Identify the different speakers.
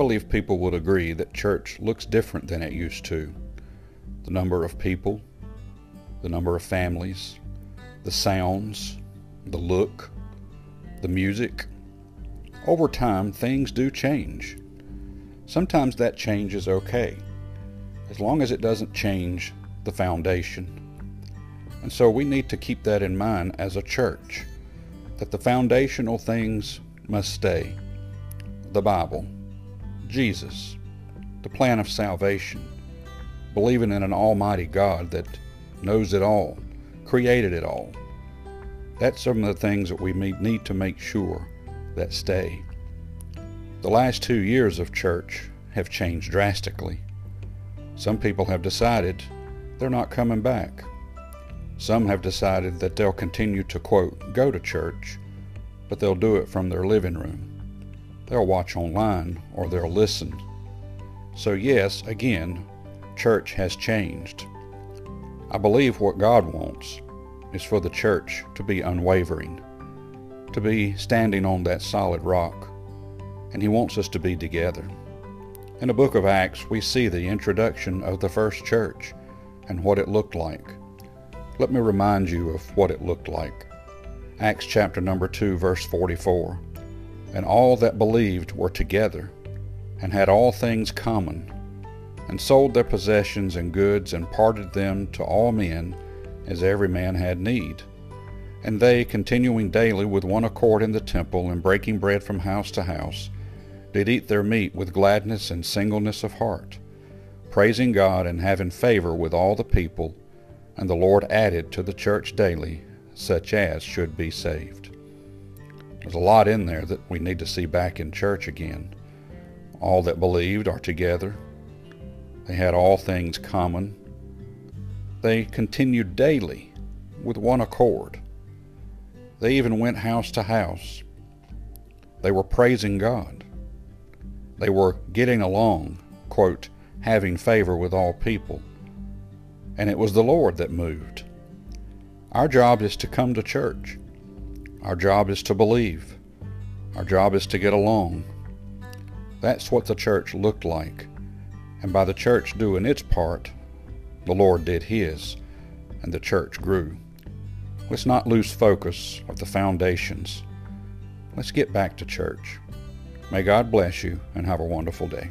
Speaker 1: believe people would agree that church looks different than it used to. The number of people, the number of families, the sounds, the look, the music. Over time, things do change. Sometimes that change is okay, as long as it doesn't change the foundation. And so we need to keep that in mind as a church, that the foundational things must stay. The Bible, Jesus, the plan of salvation, believing in an almighty God that knows it all, created it all. That's some of the things that we need to make sure that stay. The last two years of church have changed drastically. Some people have decided they're not coming back. Some have decided that they'll continue to, quote, go to church, but they'll do it from their living room. They'll watch online or they'll listen. So, yes, again, church has changed. I believe what God wants is for the church to be unwavering, to be standing on that solid rock, and He wants us to be together. In the book of Acts, we see the introduction of the first church and what it looked like. Let me remind you of what it looked like. Acts chapter number 2, verse 44. And all that believed were together, and had all things common, and sold their possessions and goods, and parted them to all men, as every man had need. And they, continuing daily with one accord in the temple, and breaking bread from house to house, did eat their meat with gladness and singleness of heart, praising God and having favor with all the people and the Lord added to the church daily such as should be saved. There's a lot in there that we need to see back in church again. All that believed are together. They had all things common. They continued daily with one accord. They even went house to house. They were praising God. They were getting along, quote, having favor with all people and it was the Lord that moved. Our job is to come to church. Our job is to believe. Our job is to get along. That's what the church looked like. And by the church doing its part, the Lord did his, and the church grew. Let's not lose focus of the foundations. Let's get back to church. May God bless you and have a wonderful day.